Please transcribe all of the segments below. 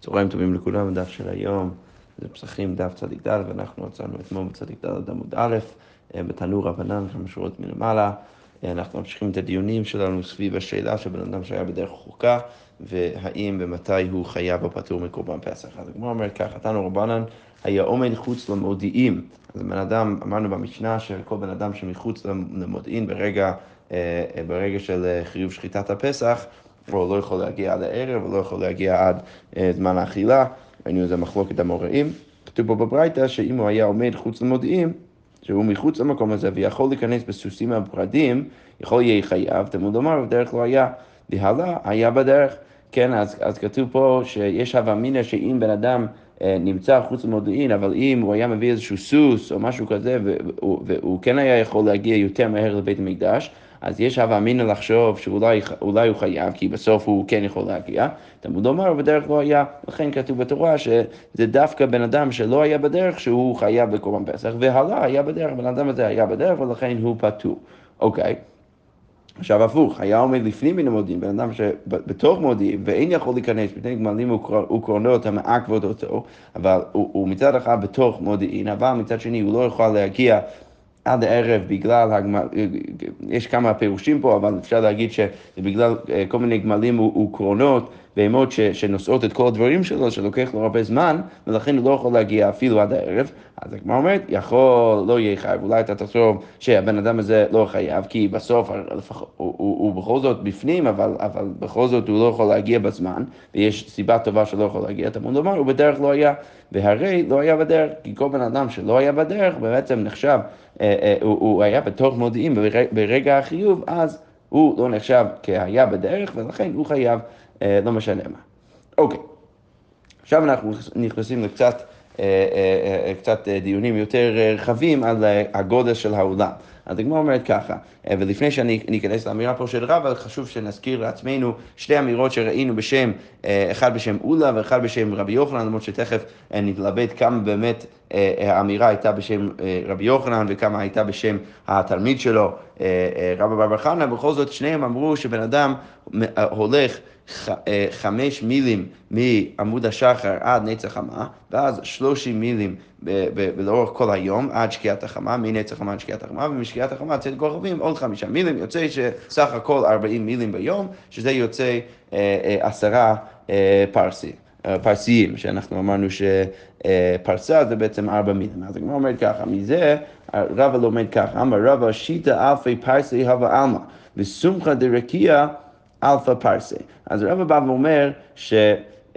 צהריים טובים לכולם, הדף של היום זה פסחים דף צדיק ד', ואנחנו עצרנו אתמול בצדיק ד' עמוד א', אה, בתנור רבנן, כמה שורות מלמעלה. אה, אנחנו ממשיכים את הדיונים שלנו סביב השאלה של בן אדם שהיה בדרך חוקה, והאם ומתי הוא חייב או פטור מקורבן פסח. אז הגמרא אומרת ככה, תנו רבנן היה עומד חוץ למודיעים. אז בן אדם, אמרנו במשנה שכל בן אדם שמחוץ למודיעין ברגע, אה, ברגע של חיוב שחיטת הפסח, הוא לא יכול להגיע עד הערב, הוא לא יכול להגיע עד אה, זמן האכילה, ראינו איזה מחלוקת המוראים. כתוב פה בברייתא שאם הוא היה עומד חוץ למודיעים, שהוא מחוץ למקום הזה ויכול להיכנס בסוסים הפרדים, יכול יהיה חייב, תמוד לומר, בדרך לא היה, והלאה היה בדרך. כן, אז, אז כתוב פה שיש הווה אמינא שאם בן אדם אה, נמצא חוץ למודיעין, אבל אם הוא היה מביא איזשהו סוס או משהו כזה, והוא, והוא כן היה יכול להגיע יותר מהר לבית המקדש, אז יש הווה אמינא לחשוב שאולי הוא חייב, כי בסוף הוא כן יכול להגיע. תלמוד לומר, בדרך לא היה, לכן כתוב בתורה שזה דווקא בן אדם שלא היה בדרך שהוא חייב בקורבן פסח, והלאה היה בדרך, בן אדם הזה היה בדרך ולכן הוא פטור. אוקיי. עכשיו הפוך, היה עומד לפנים מן המודיעין, בן אדם שבתוך מודיעין ואין יכול להיכנס, מפני גמלים וקרונות המעכבות אותו, אבל הוא, הוא מצד אחד בתוך מודיעין, אבל מצד שני הוא לא יכול להגיע עד הערב בגלל הגמל, יש כמה פירושים פה, אבל אפשר להגיד שזה בגלל אה, כל מיני גמלים וקרונות בהמות שנושאות את כל הדברים שלו, שלוקח לו הרבה זמן, ולכן הוא לא יכול להגיע אפילו עד הערב. אז הגמרא אומרת, יכול, לא יהיה חייב, אולי אתה תחשוב שהבן אדם הזה לא חייב, כי בסוף לפחות, הוא, הוא, הוא בכל זאת בפנים, אבל, אבל בכל זאת הוא לא יכול להגיע בזמן, ויש סיבה טובה שלא יכול להגיע, תמוד לומר, הוא בדרך לא היה, והרי לא היה בדרך, כי כל בן אדם שלא היה בדרך בעצם נחשב, הוא, הוא היה בתוך מודיעין ברגע החיוב, אז הוא לא נחשב כהיה בדרך, ולכן הוא חייב. אה, לא משנה מה. אוקיי, עכשיו אנחנו נכנסים לקצת אה, אה, קצת דיונים יותר רחבים על הגודל של העולם. אז הגמרא אומרת ככה, ולפני שאני אכנס לאמירה פה של רבא, חשוב שנזכיר לעצמנו שתי אמירות שראינו בשם, אחד בשם אולה ואחד בשם רבי יוחנן, למרות שתכף נתלבט כמה באמת האמירה הייתה בשם רבי יוחנן וכמה הייתה בשם התלמיד שלו, רבא בר חנא, בכל זאת שניהם אמרו שבן אדם הולך אה, חמש מילים מעמוד השחר עד נצח חמה, ואז שלושים מילים לאורך כל היום עד שקיעת החמה, מנצח חמה עד שקיעת החמה, ומשקיעת החמה צאת כוכבים עוד חמישה מילים, יוצא שסך הכל ארבעים מילים ביום, שזה יוצא אה, אה, עשרה פרסי. פרסיים, שאנחנו אמרנו שפרסה זה בעצם ארבע מילים. אז הגמרא אומרת ככה, מזה רבא לומד ככה, אמר רבא שיתא אלפי פרסי הוי עלמא, וסומכא דרקיעא אלפא פרסה. אז רבא בא ואומר ש,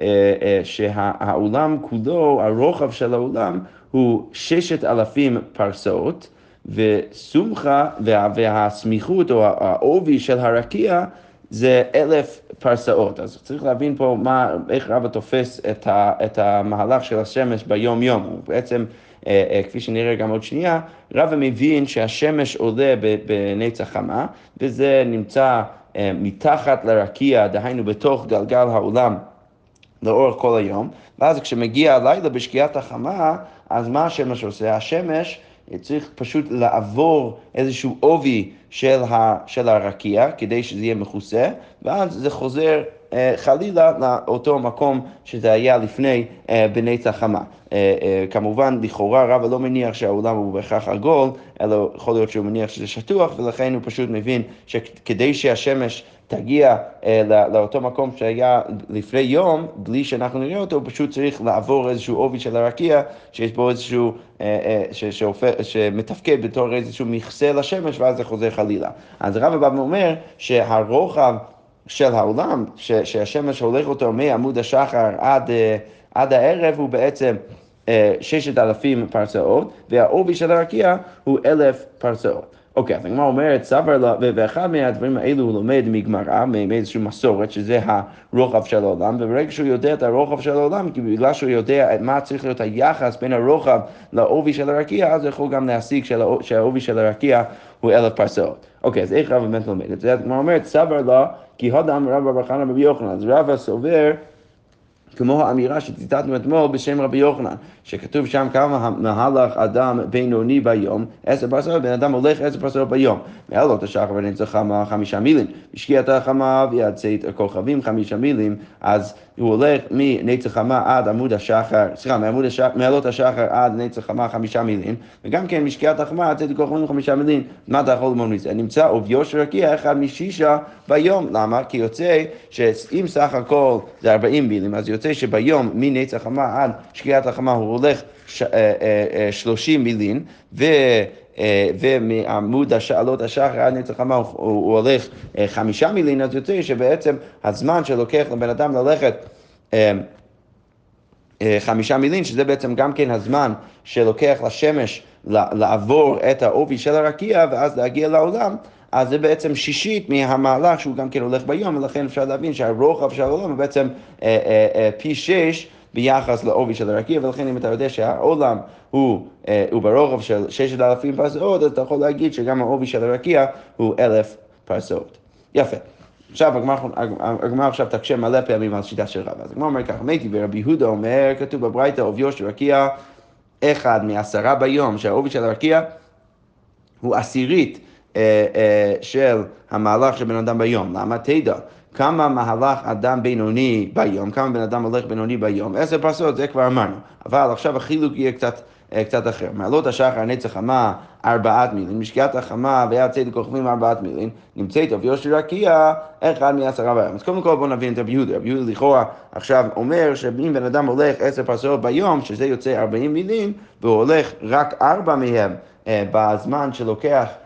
אה, אה, שהעולם כולו, הרוחב של העולם הוא ששת אלפים פרסאות, וסומכה והסמיכות או העובי של הרקיע זה אלף פרסאות. אז צריך להבין פה מה, איך רבא תופס את, ה, את המהלך של השמש ביום יום. הוא בעצם, אה, כפי שנראה גם עוד שנייה, רבא מבין שהשמש עולה בנצח חמה, וזה נמצא אה, מתחת לרקיע, דהיינו בתוך גלגל העולם. לאורך כל היום, ואז כשמגיע הלילה בשקיעת החמה, אז מה השמש עושה? השמש צריך פשוט לעבור איזשהו עובי של, ה, של הרקיע כדי שזה יהיה מכוסה, ואז זה חוזר אה, חלילה לאותו מקום שזה היה לפני אה, בנצח חמה. אה, כמובן, לכאורה רבא לא מניח שהעולם הוא בהכרח עגול, אלא יכול להיות שהוא מניח שזה שטוח, ולכן הוא פשוט מבין שכדי שהשמש תגיע לאותו מקום שהיה לפני יום, בלי שאנחנו נראה אותו, הוא פשוט צריך לעבור איזשהו עובי של הרקיע, שיש בו איזשהו, שמתפקד בתור איזשהו מכסה לשמש, ואז זה חוזר חלילה. אז רבא בא ואומר שהרוחב של העולם, ש, שהשמש הולך אותו מעמוד השחר עד, אה, עד הערב, הוא בעצם אה, ששת אלפים פרסאות, והעובי של הרקיע הוא אלף פרסאות. אוקיי, אז הגמרא אומרת, סבר לה, ואחד מהדברים האלו הוא לומד מגמרא, מאיזושהי מסורת, שזה הרוחב של העולם, וברגע שהוא יודע את הרוחב של העולם, כי בגלל שהוא יודע מה צריך להיות היחס בין הרוחב לעובי של הרקיע, אז הוא יכול גם להסיק שהעובי של הרקיע הוא אלף פרסאות. אוקיי, אז איך רבא באמת לומד את זה? הגמרא אומרת, סבר לה, כי הודם רבא בר חנא רבי יוחנן, אז רבא סובר כמו האמירה שציטטנו אתמול בשם רבי יוחנן, שכתוב שם כמה מהלך אדם בינוני ביום, עשר פרסאות, בן אדם הולך עשר פרסאות ביום. מעלות השחר ונצח חמה חמישה מילים, השקיעת החמה ויד צאת הכוכבים חמישה מילים, אז הוא הולך מנצח חמה עד עמוד השחר, סליחה, מעמוד השחר, מעלות השחר עד נצח חמה חמישה מילים, וגם כן משקיעת החמה עד צאת הכוכבים חמישה מילים. מה אתה יכול ללמוד מזה? נמצא עוביו של רקיע אחד משישה ביום. למה? כי יוצא שאם סך הכל זה 40 מילים, אז יוצא שביום מנצח חמה עד שקיעת החמה הוא הולך אה, אה, אה, 30 מילים, ו... ומעמוד השאלות השחר עד נצח חמה הוא, הוא הולך חמישה מילים, אז יוצא שבעצם הזמן שלוקח לבן אדם ללכת חמישה מילים, שזה בעצם גם כן הזמן שלוקח לשמש לעבור את העובי של הרקיע ואז להגיע לעולם, אז זה בעצם שישית מהמהלך שהוא גם כן הולך ביום, ולכן אפשר להבין שהרוחב של העולם הוא בעצם אה, אה, אה, פי שש ביחס לעובי של הרקיע, ולכן אם אתה יודע שהעולם הוא, אה, הוא ברוחב של ששת אלפים פרסאות, אז אתה יכול להגיד שגם העובי של הרקיע הוא אלף פרסאות. יפה. עכשיו הגמר, הגמר עכשיו תקשה מלא פעמים על שיטה של רב. אז הגמר אומר ככה, מתי ורבי יהודה אומר, כתוב בברייתא עוביו של רקיע אחד מעשרה ביום, שהעובי של הרקיע הוא עשירית של המהלך של בן אדם ביום. למה? תדע. כמה מהלך אדם בינוני ביום, כמה בן אדם הולך בינוני ביום, עשר פרסות, זה כבר אמרנו. אבל עכשיו החילוק יהיה קצת, אה, קצת אחר. מעלות השחר נצח חמה ארבעת מילים, משקיעת החמה ויד צדק כוכבים ארבעת מילים, נמצאת אביו של רקיע אחד מעשרה ביום. אז קודם כל בואו נבין את רבי יהודה. רבי יהודה לכאורה עכשיו אומר שאם בן אדם הולך עשר פרסות ביום, שזה יוצא ארבעים מילים, והוא הולך רק ארבע מהם אה, בזמן שלוקח אה, אה, אה,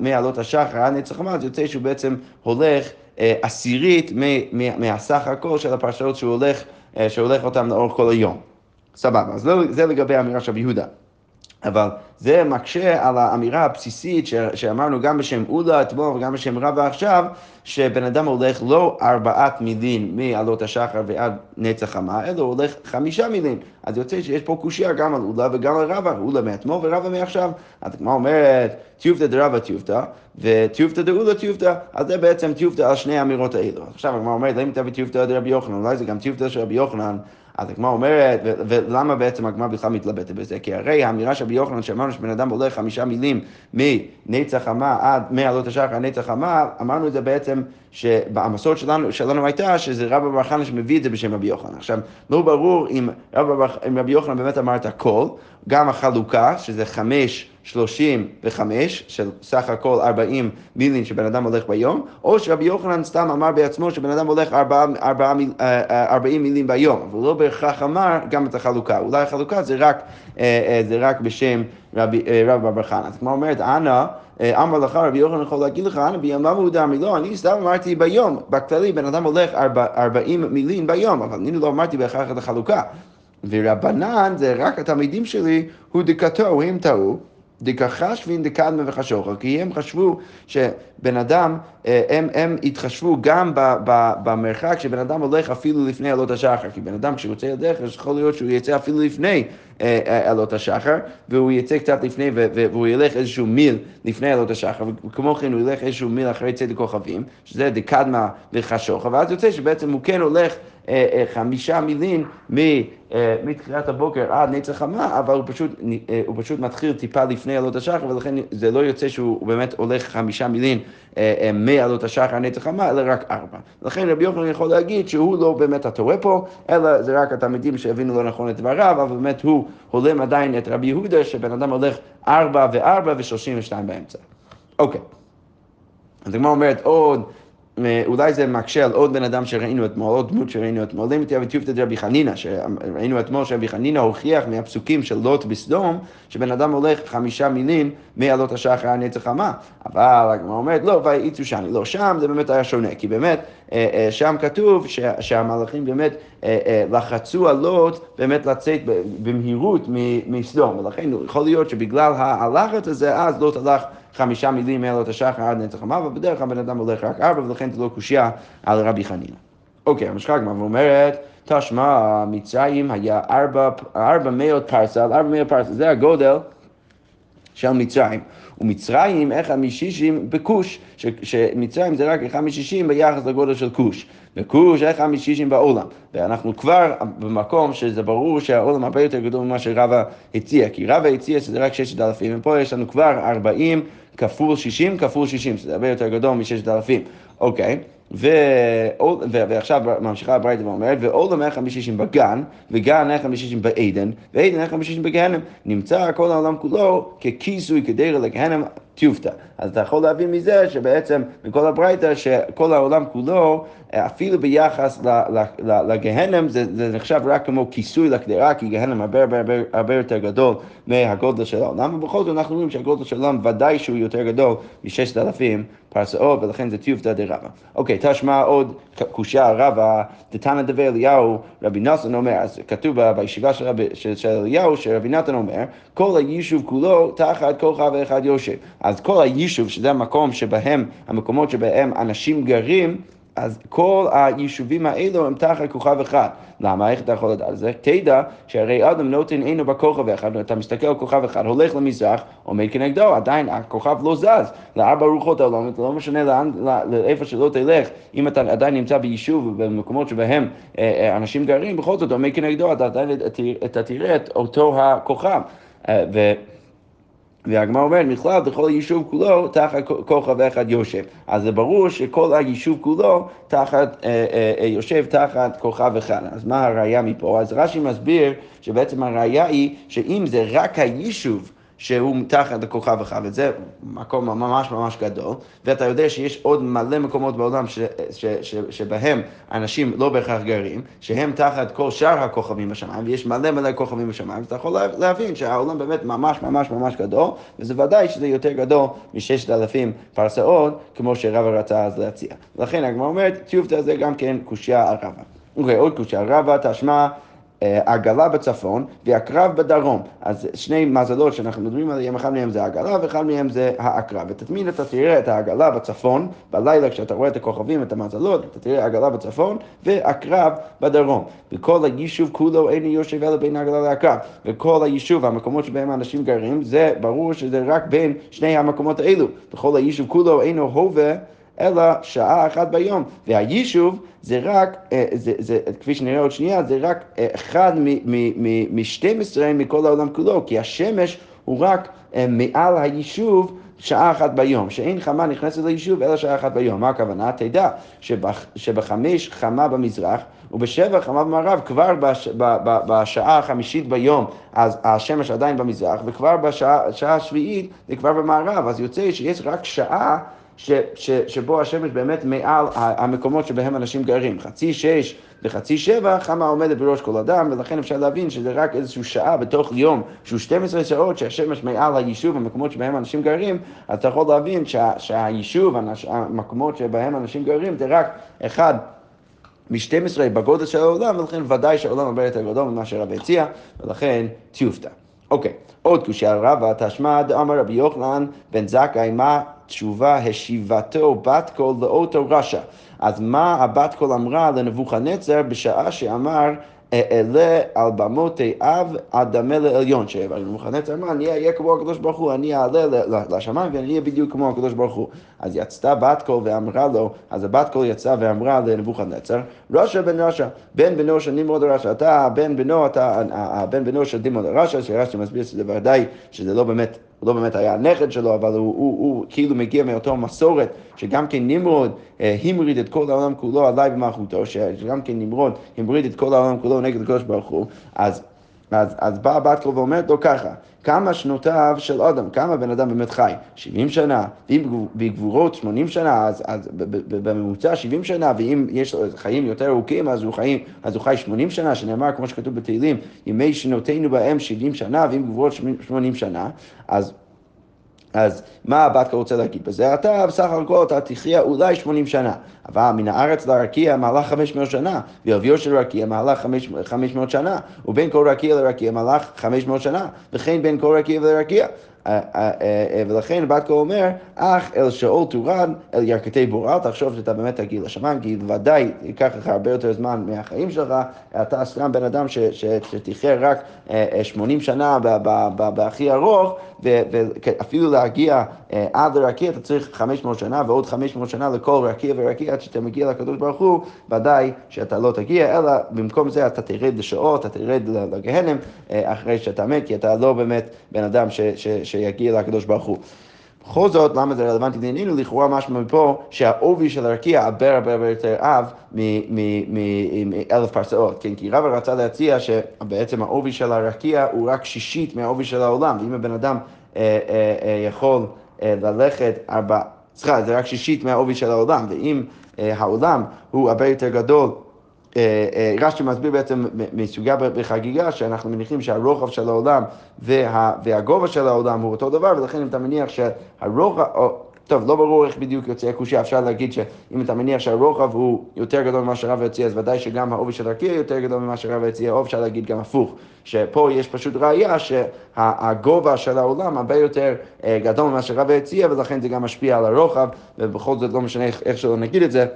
מעלות השחר עד נצח זה יוצא שהוא בעצם הולך עשירית מהסך הכל של הפרשאות שהוא הולך, שהולך אותם לאורך כל היום. סבבה, אז לא, זה לגבי האמירה של יהודה. אבל זה מקשה על האמירה הבסיסית שאמרנו גם בשם אולה אתמול וגם בשם רבא עכשיו, שבן אדם הולך לא ארבעת מילים מעלות השחר ועד נצח חמה, אלא הוא הולך חמישה מילים. אז יוצא שיש פה קושייה גם על אולה וגם על רבא, אולה מאתמול ורבא מעכשיו. אז כמו אומרת, טיובטא דרבא טיובטא, וטיובטא דאולה טיובטא, אז זה בעצם טיובטא על שני האמירות האלו. עכשיו הגמרא אומרת, למה תביא טיובטא דרבי יוחנן? אולי זה גם טיובטא של רבי יוחנן. אז הגמרא אומרת, ולמה בעצם הגמרא בכלל מתלבטת בזה? כי הרי האמירה של רבי יוחנן שאמרנו שבן אדם הולך חמישה מילים מנצח חמה עד מעלות השחר נצח חמה, אמרנו את זה בעצם שבמסורת שלנו, שלנו הייתה שזה רבא בר חנא שמביא את זה בשם רבי יוחנן. עכשיו, לא ברור אם רבי יוחנן באמת אמר את הכל, גם החלוקה, שזה חמש שלושים וחמש, של סך הכל ארבעים מילים שבן אדם הולך ביום, או שרבי יוחנן סתם אמר בעצמו שבן אדם הולך ארבעים מילים ביום, אבל לא בהכרח אמר גם את החלוקה. אולי החלוקה זה רק, אה, אה, זה רק בשם רבי בר חנא. אז כמו אומרת, אנא אמר לך רבי יוחנן יכול להגיד לך, אנא ביום למה הוא לא, אני סתם אמרתי ביום, בכללי בן אדם הולך ארבעים מילים ביום, אבל אני לא אמרתי בהכרח את החלוקה. ורבנן זה רק התלמידים שלי, הוא דקתו, הם טעו. דקחשבין דקדמה וחשוכה, כי הם חשבו שבן אדם, אה, הם, הם התחשבו גם במרחק שבן אדם הולך אפילו לפני עלות השחר, כי בן אדם כשהוא יוצא לדרך, אז יכול להיות שהוא יצא אפילו לפני עלות השחר, והוא יצא קצת לפני, והוא ילך איזשהו מיל לפני עלות השחר, וכמו כן הוא ילך איזשהו מיל אחרי צדק כוכבים, שזה דקדמה וחשוכה, ואז יוצא שבעצם הוא כן הולך אה, אה, חמישה מילים אה, מתחילת הבוקר עד נצח חמה, אבל הוא פשוט, הוא פשוט מתחיל טיפה לפני עלות השחר, ולכן זה לא יוצא שהוא באמת הולך חמישה מילים מעלות השחר נצח חמה, אלא רק ארבע. לכן רבי יוחנן יכול להגיד שהוא לא באמת הטועה פה, אלא זה רק התלמידים שהבינו לא נכון את דבריו, אבל באמת הוא הולם עדיין את רבי יהודה, שבן אדם הולך ארבע וארבע ושלושים ושתיים באמצע. אוקיי. אז הגמרא אומרת עוד אולי זה מקשה על עוד בן אדם שראינו אתמול, עוד דמות שראינו אתמול, אם תהיה ותיובתא דרבי חנינא, שראינו אתמול שרבי חנינא הוכיח מהפסוקים של לוט בסדום, שבן אדם הולך חמישה מילים מעלות השחר הנצח חמה. אבל הגמרא אומרת, לא, ויצאו שני, לא, שם זה באמת היה שונה, כי באמת אה, אה, שם כתוב שהמלאכים באמת אה, לחצו על לוט באמת לצאת במהירות מסדום, ולכן יכול להיות שבגלל הלחץ הזה, אז לוט הלך חמישה מילים מעלות השחר עד נצח המוות, בדרך כלל בן אדם הולך רק ארבע, ולכן זה לא קושייה על רבי חנינא. אוקיי, המשחק הגמרא ואומרת, תשמע, מצרים היה ארבע, ארבע מאות פרסל, ארבע מאות פרסל, זה הגודל של מצרים. ומצרים אחד משישים בכוש, ש- שמצרים זה רק אחד משישים ביחס לגודל של כוש. וכוש אחד משישים בעולם. ואנחנו כבר במקום שזה ברור שהעולם הרבה יותר גדול ממה שרבא הציע, כי רבא הציע שזה רק ששת אלפים, ופה יש לנו כבר ארבעים כפול שישים כפול שישים, שזה הרבה יותר גדול מששת אלפים. אוקיי. ועכשיו ממשיכה הברייתא ואומרת, ועולם אחד משישים בגן, וגן אחד משישים בעדן, ועדן אחד משישים בגהנם. נמצא כל העולם כולו ככיסוי כדי לגהנם טיובטה. אז אתה יכול להבין מזה שבעצם מכל הברייתא שכל העולם כולו, אפילו ביחס לגהנם, זה, זה נחשב רק כמו כיסוי לקדרה, כי גהנם הרבה הרבה הרבה, הרבה יותר גדול מהגודל של העולם, ובכל זאת אנחנו רואים שהגודל של העולם ודאי שהוא יותר גדול מששת אלפים פרסאות, ולכן זה טיובטא דרבא. אוקיי, תשמע עוד קושייה רבא, דתנא דבי אליהו, רבי נתן אומר, אז כתוב בישיבה של, רבי, של, של אליהו, שרבי נתן אומר, כל היישוב כולו תחת כוכב אחד יושב. אז כל היישוב, שזה המקום שבהם, המקומות שבהם אנשים גרים, אז כל היישובים האלו הם תחת כוכב אחד. למה? איך אתה יכול לדעת את זה? תדע שהרי אדם נותן עינו בכוכב אחד, אתה מסתכל על כוכב אחד, הולך למזרח, עומד כנגדו, עדיין הכוכב לא זז לארבע רוחות העולם, לא משנה לאן, לאיפה שלא תלך, אם אתה עדיין נמצא ביישוב, במקומות שבהם אה, אה, אנשים גרים, בכל זאת עומד כנגדו, אתה עדיין אתה תראה את אותו הכוכב. אה, ו... והגמרא אומרת, בכלל בכל היישוב כולו תחת כוכב אחד יושב. אז זה ברור שכל היישוב כולו תחת, אה, אה, אה, יושב תחת כוכב אחד. אז מה הראייה מפה? אז רש"י מסביר שבעצם הראייה היא שאם זה רק היישוב שהוא מתחת לכוכב אחד, וזה מקום ממש ממש גדול, ואתה יודע שיש עוד מלא מקומות בעולם ש, ש, ש, שבהם אנשים לא בהכרח גרים, שהם תחת כל שאר הכוכבים בשמיים, ויש מלא מלא כוכבים בשמיים, אז אתה יכול להבין שהעולם באמת ממש ממש ממש גדול, וזה ודאי שזה יותר גדול מששת אלפים פרסאות, כמו שרבא רצה אז להציע. לכן הגמרא אומרת, טיובטא זה גם כן קושייה על רבא. אוקיי, עוד קושייה, רבא תשמע עגלה בצפון והקרב בדרום. אז שני מזלות שאנחנו מדברים עליהם, אחד מהם זה העגלה ואחד מהם זה העקרב. ותמיד אתה תראה את העגלה בצפון, בלילה כשאתה רואה את הכוכבים, את המזלות, אתה תראה עגלה בצפון ועקרב בדרום. וכל היישוב כולו אין יושב אלא בין העגלה לעקרב. וכל היישוב, המקומות שבהם האנשים גרים, זה ברור שזה רק בין שני המקומות האלו. וכל היישוב כולו אינו הווה אלא שעה אחת ביום. והיישוב זה רק, אה, זה, זה, כפי שנראה עוד שנייה, זה רק אה, אחד מ-12 מכל העולם כולו, כי השמש הוא רק אה, מעל היישוב שעה אחת ביום, שאין חמה נכנסת ליישוב אלא שעה אחת ביום. מה הכוונה? תדע שבח, שבחמש חמה במזרח ובשבע חמה במערב, כבר בש, ב, ב, בשעה החמישית ביום, אז השמש עדיין במזרח, וכבר בשעה השביעית זה כבר במערב, אז יוצא שיש רק שעה ש, ש, שבו השמש באמת מעל המקומות שבהם אנשים גרים. חצי שש וחצי שבע, חמה עומדת בראש כל אדם, ולכן אפשר להבין שזה רק איזושהי שעה בתוך יום, שהוא 12 שעות שהשמש מעל היישוב, המקומות שבהם אנשים גרים, אז אתה יכול להבין שה, שהיישוב, המקומות שבהם אנשים גרים, זה רק אחד. מ-12 בגודל של העולם, ולכן ודאי שהעולם הרבה יותר גדול ממה שרב הציע, ולכן טיופתא. אוקיי, עוד קושייה רבה, תא שמע דאמר רבי יוחנן בן זכאי, מה תשובה השיבתו בת קול לאותו רשע. אז מה הבת קול אמרה לנבוכדנצר בשעה שאמר אעלה על במתי עב אדמה לעליון, שנבוכדנצר אמר, אני אהיה כמו הקדוש ברוך הוא, אני אעלה לשמיים ואני אהיה בדיוק כמו הקדוש ברוך הוא. אז יצתה בת קול ואמרה לו, אז הבת קול יצאה ואמרה לנבוכדנצר, רשע בן רשע, בן בנו של נמרוד הרשע, אתה בן בנו, אתה הבן בנו של נמרוד הרשע, שרש"י מסביר שזה ודאי, שזה לא באמת הוא לא באמת היה הנכד שלו, אבל הוא, הוא, הוא כאילו מגיע מאותו מסורת, שגם כן נמרוד אה, המריד את כל העולם כולו עליי במלכותו, שגם כן נמרוד המריד את כל העולם כולו נגד הקדוש ברוך הוא, אז, אז, אז באה בת קול ואומרת לו ככה, כמה שנותיו של אדם, כמה בן אדם באמת חי? 70 שנה, ואם בגבורות 80 שנה, אז, אז בממוצע 70 שנה, ואם יש חיים יותר ארוכים, אז הוא, חיים, אז הוא חי 80 שנה, שנאמר, כמו שכתוב בתהילים, ימי שנותינו בהם 70 שנה, ואם בגבורות 80 שנה, אז... אז מה הבת רוצה להגיד בזה? אתה בסך הכל אתה תחיה אולי 80 שנה, אבל מן הארץ לרקיע מהלך 500 שנה, ואביו של רקיע מהלך 500 שנה, ובין כל רקיע לרקיע מהלך 500 שנה, וכן בין כל רקיע לרקיע. ולכן בת כה אומר, אך אל שאול תורד, אל ירכתי בור, אל תחשוב שאתה באמת תגיע לשמיים, כי ודאי ייקח לך הרבה יותר זמן מהחיים שלך, אתה סתם בן אדם שתחיה רק 80 שנה בהכי ארוך, ואפילו להגיע עד לרקיע אתה צריך 500 שנה ועוד 500 שנה לכל רקיע ורקיע עד שאתה מגיע לקדוש ברוך הוא, ודאי שאתה לא תגיע, אלא במקום זה אתה תרד לשעות, אתה תרד לגהנם אחרי שאתה מת, כי אתה לא באמת בן אדם ש, ש, שיגיע לקדוש ברוך הוא. בכל זאת, למה זה רלוונטי לענייננו? לכאורה משמע מפה שהעובי של הרקיע הרבה הרבה הרבה יותר עב מאלף פרסאות, כן? כי רבא רצה להציע שבעצם העובי של הרקיע הוא רק שישית מהעובי של העולם, ואם הבן אדם אה, אה, אה, יכול אה, ללכת ארבע, סליחה, זה רק שישית מהעובי של העולם, ואם אה, העולם הוא הרבה יותר גדול רש"י מסביר בעצם מסוגיה בחגיגה, שאנחנו מניחים שהרוחב של העולם וה, והגובה של העולם הוא אותו דבר, ולכן אם אתה מניח שהרוחב, או, טוב, לא ברור איך בדיוק יוצא הקושייה, אפשר להגיד שאם אתה מניח שהרוחב הוא יותר גדול ממה שרב הציע, אז ודאי שגם העובי של הרקיע יותר גדול ממה שרב הציע, או אפשר להגיד גם הפוך, שפה יש פשוט ראייה שהגובה של העולם הרבה יותר אה, גדול ממה שרב הציע, ולכן זה גם משפיע על הרוחב, ובכל זאת לא משנה איך שלא נגיד את זה,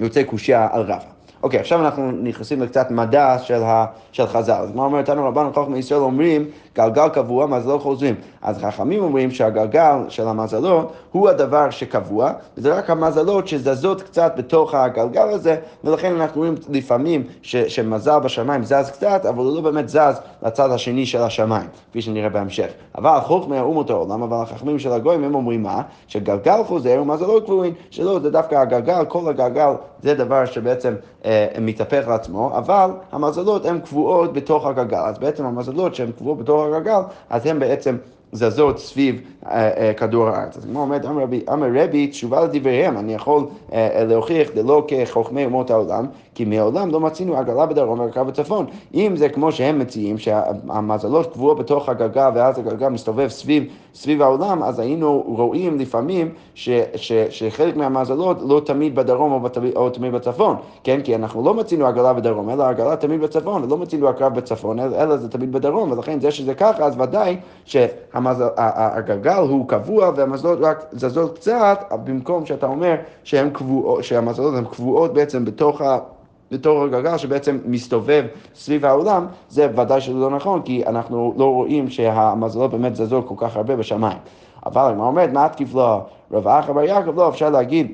יוצא קושייה על רבא. אוקיי, עכשיו אנחנו נכנסים לקצת מדע של, ה, של חז"ל. אז מה אומר אותנו רבנו חכמי ישראל אומרים, גלגל קבוע, מזלות חוזרים. אז חכמים אומרים שהגלגל של המזלות הוא הדבר שקבוע, וזה רק המזלות שזזות קצת בתוך הגלגל הזה, ולכן אנחנו רואים לפעמים ש, שמזל בשמיים זז קצת, אבל הוא לא באמת זז לצד השני של השמיים, כפי שנראה בהמשך. אבל חוכמי האומות העולם, אבל החכמים של הגויים הם אומרים מה? שגלגל חוזר ומזלות קבועים, שלא, זה דווקא הגלגל, כל הגלגל זה דבר שבעצם אה, מתהפך לעצמו, אבל המזלות הן קבועות בתוך הגלגל. אז בעצם המזלות שהן קבועות בתוך הגלגל, אז הן בעצם זזות סביב אה, אה, כדור הארץ. אז כמו אומרת, אמר רבי, תשובה לדבריהם, אני יכול אה, להוכיח דלא כחוכמי אומות העולם, כי מעולם לא מצינו עגלה בדרום והרכב בצפון. אם זה כמו שהם מציעים, שהמזלות קבועות בתוך הגלגל ואז הגלגל מסתובב סביב, סביב העולם, אז היינו רואים לפעמים ש, ש, שחלק מהמזלות לא תמיד בדרום או, בתמיד, או תמיד בצפון, כן? כי אנחנו לא מצינו עגלה בדרום, אלא עגלה תמיד בצפון, לא מצינו הקרב בצפון, אלא, אלא זה תמיד בדרום, ולכן זה שזה ככה, אז ודאי שהגלגל הוא קבוע והמזלות רק זזות קצת, במקום שאתה אומר שהמזלות הן קבועות בעצם בתוך ה... בתור הגלגל שבעצם מסתובב סביב העולם, זה ודאי שזה לא נכון, כי אנחנו לא רואים שהמזלות באמת זזות כל כך הרבה בשמיים. אבל אם אומרת, מה תקיף לו רב אחר בר יעקב, לא, אפשר להגיד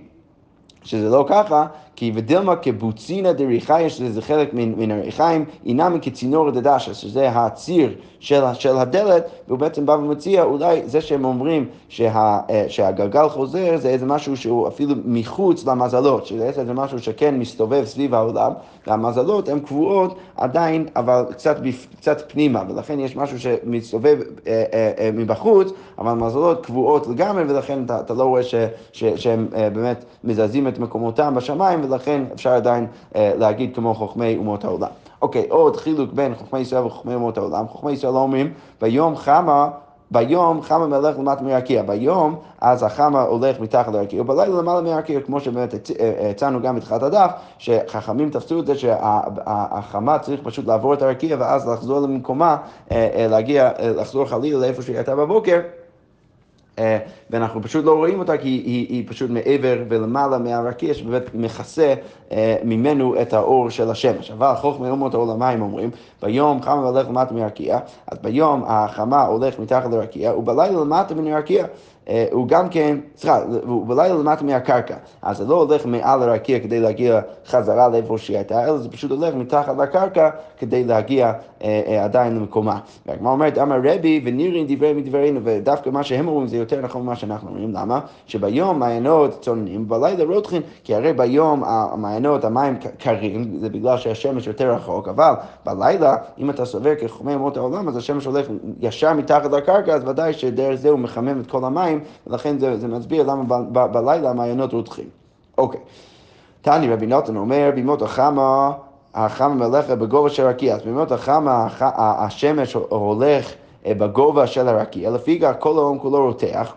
שזה לא ככה, כי ודילמה כבוצינה דריחיים, שזה חלק מן, מן הריחיים, אינם כצינור דדשה, שזה הציר של, של הדלת, והוא בעצם בא ומציע, אולי זה שהם אומרים שה, אה, שהגלגל חוזר, זה איזה משהו שהוא אפילו מחוץ למזלות, שזה איזה משהו שכן מסתובב סביב העולם, והמזלות הן קבועות עדיין, אבל קצת, קצת פנימה, ולכן יש משהו שמסתובב אה, אה, אה, מבחוץ, אבל המזלות קבועות לגמרי, ולכן אתה, אתה לא רואה ש, ש, שהם אה, באמת מזזים את מקומותם בשמיים, ולכן אפשר עדיין אה, להגיד כמו חוכמי אומות העולם. אוקיי, עוד חילוק בין חוכמי ישראל וחוכמי אומות העולם. חוכמי ישראל אומרים, ביום חמה ביום חמה מלך למטה מרקיע, ביום אז החמה הולך מתחת לרקיע, ובלילה למעלה מרקיע, כמו שבאמת אה, הצענו גם בתחילת הדף, שחכמים תפסו את זה שהחמה צריך פשוט לעבור את הרקיע ואז לחזור למקומה, אה, להגיע, לחזור חלילה לאיפה שהיא הייתה בבוקר. אה, ואנחנו פשוט לא רואים אותה כי היא, היא פשוט מעבר ולמעלה מהרקיע שבאמת מכסה אה, ממנו את האור של השמש. אבל חוכמי אומות העולמיים אומרים, ביום חמה הולך למטה מהרקיע, אז ביום החמה הולך מתחת לרקיע, ובלילה למטה מן הרקיע. הוא גם כן, סליחה, הוא בלילה למטה מהקרקע, אז זה לא הולך מעל הרקיע כדי להגיע חזרה לאיפה שהיא הייתה, אלא זה פשוט הולך מתחת לקרקע כדי להגיע אה, אה, עדיין למקומה. והגמרא אומרת, אמר רבי ונירין דברי מדברינו, ודווקא מה שהם אומרים זה יותר נכון ממה שאנחנו אומרים, למה? שביום מעיינות צוננים, בלילה רותחין, כי הרי ביום המעיינות, המים קרים, זה בגלל שהשמש יותר רחוק, אבל בלילה, אם אתה סובר כחומי אמות העולם, אז השמש הולך ישר מתחת לקרקע, אז ודאי שדרך זה הוא מחמם את כל המים. ולכן זה, זה מסביר למה ב, ב, בלילה המעיינות רותחים. אוקיי. תני רבי נותן אומר, בימות החמה, החמה מלאכה בגובה של רקיע. אז בימות החמה השמש הולך בגובה של הרקיע, לפיכך כל העולם כולו רותח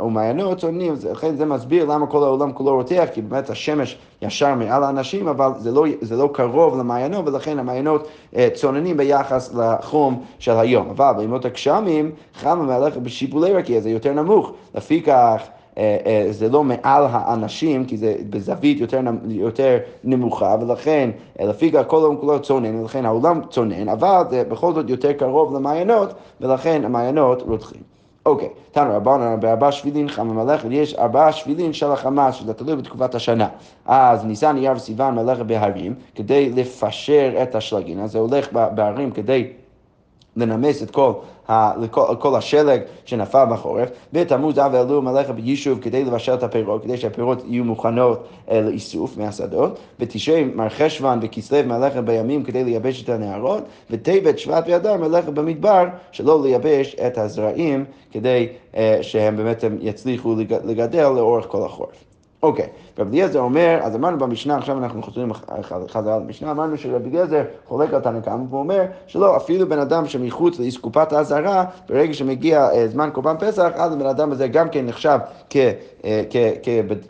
ומעיינות צוננים, לכן זה מסביר למה כל העולם כולו רותח, כי באמת השמש ישר מעל האנשים, אבל זה לא, זה לא קרוב למעיינות, ולכן המעיינות צוננים ביחס לחום של היום. אבל בימות הגשמים, חם המלאכה בשיבולי רקיע זה יותר נמוך, לפיכך אה, אה, זה לא מעל האנשים, כי זה בזווית יותר, יותר נמוכה, ולכן אה, לפי כל העולם כולו צונן, ולכן העולם צונן, אבל זה בכל זאת יותר קרוב למעיינות, ולכן המעיינות רותחים. אוקיי, תנו רבנו בארבע שבילים חם המלאכת, יש ארבעה שבילים של החמאס, שזה תלוי בתקופת השנה. אז ניסן, אייר וסיוון מהלכת בהרים, כדי לפשר את השלגים, אז זה הולך בהרים כדי... לנמס את כל, לכל, כל השלג שנפל בחורף, בתמוז אב אלול מהלכת ביישוב כדי לבשל את הפירות, כדי שהפירות יהיו מוכנות אה, לאיסוף מהשדות, בתשרי מר חשוון וכסלו מהלכת בימים כדי לייבש את הנהרות, וטבת שבט ואדר מהלכת במדבר שלא לייבש את הזרעים כדי אה, שהם באמת יצליחו לגדל לאורך כל החורף. אוקיי, רבי אליעזר אומר, אז אמרנו במשנה, עכשיו אנחנו חוזרים חזרה למשנה, אמרנו שרבי אליעזר חולק על תנא קמא, והוא שלא, אפילו בן אדם שמחוץ לאסקופת האזהרה, ברגע שמגיע אה, זמן קורבן פסח, אז הבן אדם הזה גם כן נחשב אה,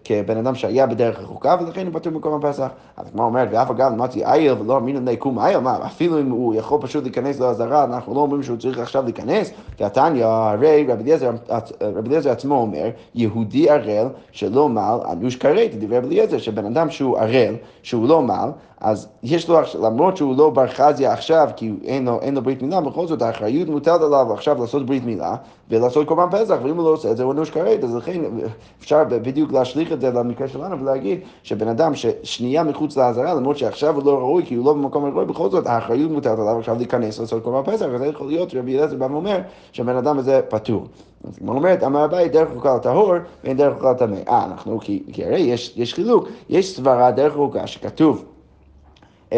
כבן אדם שהיה בדרך רחוקה, ולכן הוא פטור מקורבן פסח. אז כמו אומרת, ואף אגב למדתי איל ולא אמינן ליקום איל, מה, אפילו אם הוא יכול פשוט להיכנס לאזהרה, אנחנו לא אומרים שהוא צריך עכשיו להיכנס, כי התניא, הרי רבי אליעזר עצמו אומר, יהודי ערל שלא מל, אנוש כרת. דברי רבי אליעזר, שבן אדם שהוא ערל, שהוא לא מל, אז יש לו, למרות שהוא לא בר חזיה עכשיו, כי אין לו, אין לו ברית מילה, בכל זאת האחריות מוטלת עליו עכשיו לעשות ברית מילה ולעשות קורבן פסח, ואם הוא לא עושה את זה הוא אנוש כרת, אז לכן אפשר בדיוק להשליך את זה למקרה שלנו ולהגיד שבן אדם ששנייה מחוץ לעזרה, למרות שעכשיו הוא לא ראוי, כי הוא לא במקום הראוי, בכל זאת האחריות מוטלת עליו עכשיו להיכנס לעשות קורבן פסח, אז זה יכול להיות שרבי אליעזר בא ואומר שהבן אדם הזה פטור. אז כמו אומרת, אמר אביי דרך חוקה לטהור ואין דרך חוקה לטמא. אה, אנחנו, כי, הרי יש, חילוק, יש סברה דרך חוקה שכתוב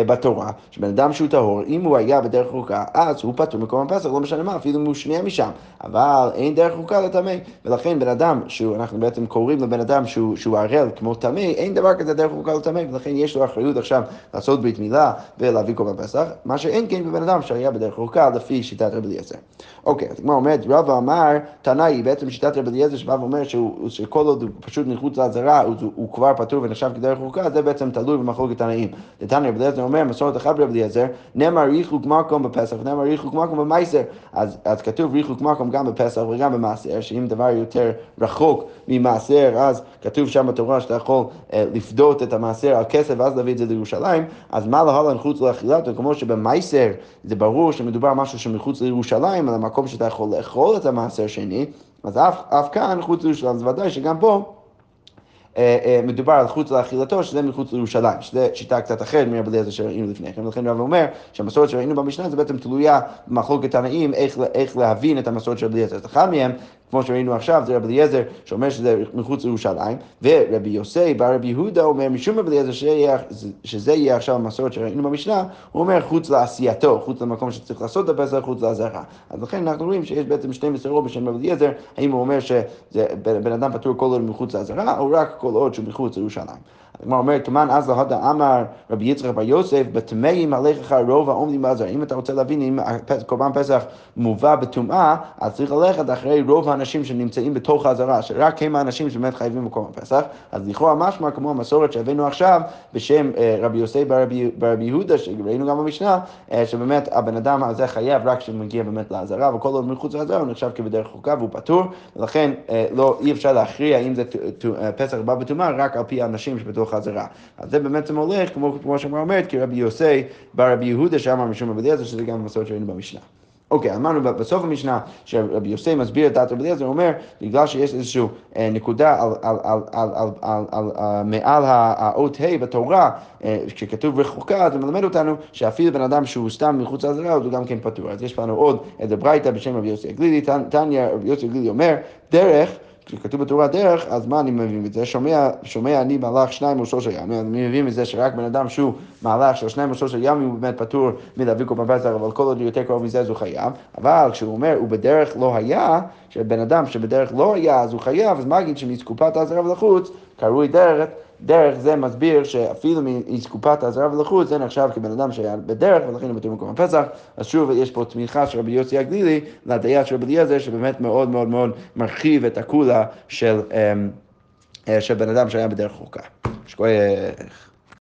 בתורה, שבן אדם שהוא טהור, אם הוא היה בדרך חוקה, אז הוא פטור מקום הפסח, לא משנה מה, אפילו אם הוא שנייה משם. אבל אין דרך חוקה לטמא, ולכן בן אדם, שאנחנו בעצם קוראים לבן אדם שהוא, שהוא ערל כמו טמא, אין דבר כזה דרך חוקה לטמא, ולכן יש לו אחריות עכשיו לעשות ברית מילה ולהביא קורבן פסח, מה שאין כן בבן אדם שהיה בדרך חוקה לפי שיטת רבי אליעזר. אוקיי, אז כמו אומרת, רבא אמר, תנאי, בעצם שיטת רבי אליעזר שבא ואומר שכל עוד הוא פשוט מחוץ לעזרה, הוא, הוא כבר פטור ונחשב כדרך חוקה, זה בעצם תלוי במחלוקת תנאים. לתנאי רבי אליעזר אומר, מסורת אחת ברבי אליעזר, נאמר ריחוק מקום בפסח, נאמר ריחוק מקום במייסר. אז, אז כתוב ריחוק מקום גם בפסח וגם במעשר, שאם דבר יותר רחוק ממעשר, אז כתוב שם בתורה שאתה יכול אה, לפדות את המעשר על כסף ואז להביא את זה לירושלים, אז מה להלן חוץ לאכילתו, כמו שבמייסר זה ברור שמדובר על משהו שמחוץ לירושלים, על המקום שאתה יכול לאכול את המעשר שני, אז אף, אף כאן חוץ לירושלים, אז ודאי שגם פה מדובר על חוץ לאכילתו, שזה מחוץ לירושלים, שזה שיטה קצת אחרת מרבי אליעזר שראינו לפני כן, ולכן רב אומר שהמסורת שראינו במשנה זה בעצם תלויה במחלוקת תנאים איך, איך להבין את המסורת של אליעזר. אז אחד מהם כמו שראינו עכשיו, זה רבי אליעזר שאומר שזה מחוץ לירושלים, ורבי יוסי בר רבי יהודה אומר משום רבי אליעזר שזה יהיה עכשיו המסורת שראינו במשנה, הוא אומר חוץ לעשייתו, חוץ למקום שצריך לעשות את הפסח, חוץ לאזהרה. אז לכן אנחנו רואים שיש בעצם שתי מסורות בשם רבי אליעזר, האם הוא אומר שבן אדם פטור כל עוד מחוץ לאזהרה, או רק כל עוד שהוא מחוץ לירושלים. הגמרא אומרת, כמובן אז להדה אמר רבי יצחק בר יוסף, בטמאים עליך רוב העומדים בעזר. אם אתה רוצה להבין אם קורבן פסח מובא בטומאה, אז צריך ללכת אחרי רוב האנשים שנמצאים בתוך האזהרה, שרק הם האנשים שבאמת חייבים בקורבן פסח. אז לכאורה משמע כמו המסורת שהבאנו עכשיו, בשם אה, רבי יוסף ברבי יהודה, שראינו גם במשנה, אה, שבאמת הבן אדם הזה חייב רק כשמגיע באמת לאזהרה, וכל עוד מחוץ לאזהרה הוא נחשב כבדרך חוקה והוא פטור, ולכן אה, לא, אי אפשר להכריע אם זה פסח בא בטומאה רק על פי האנשים שבתוך חזרה. אז זה באמת הולך, כמו, כמו שאמרה אומרת, כי רבי יוסי ברבי יהודה שאמר משום רבי אליעזר, שזה גם מסורת שראינו במשנה. אוקיי, אמרנו בסוף המשנה שרבי יוסי מסביר את דעת רבי אליעזר, הוא אומר, בגלל שיש איזושהי אה, נקודה על, על, על, על, על, על, על, על מעל האות ה' בתורה, אה, כשכתוב רחוקה, זה מלמד אותנו שאפילו בן אדם שהוא סתם מחוץ לזרה, הוא גם כן פטור. אז יש לנו עוד איזה ברייתא בשם רבי יוסי הגלילי, תניא רבי יוסי הגלילי אומר, דרך כשכתוב בתורה דרך, אז מה אני מבין מזה? שומע, שומע אני מהלך שניים או שלושה ימים, אני מבין מזה שרק בן אדם שהוא מהלך של שניים או שלושה ימים הוא באמת פטור מלהביא קורבן פסח, אבל כל עוד יותר קרוב מזה אז הוא חייב. אבל כשהוא אומר, הוא בדרך לא היה, שבן אדם שבדרך לא היה אז הוא חייב, אז מה אגיד שמתקופת האזהרה ולחוץ, קרוי דרך דרך זה מסביר שאפילו מאסקופת האזהרה ולחוץ זה נחשב כבן אדם שהיה בדרך ולכן הוא בתור מקום הפסח. אז שוב, יש פה תמיכה של רבי יוסי הגלילי לדעה של רבי אליעזר שבאמת מאוד מאוד מאוד מרחיב את הקולה של, של בן אדם שהיה בדרך חוקה. שכוייך.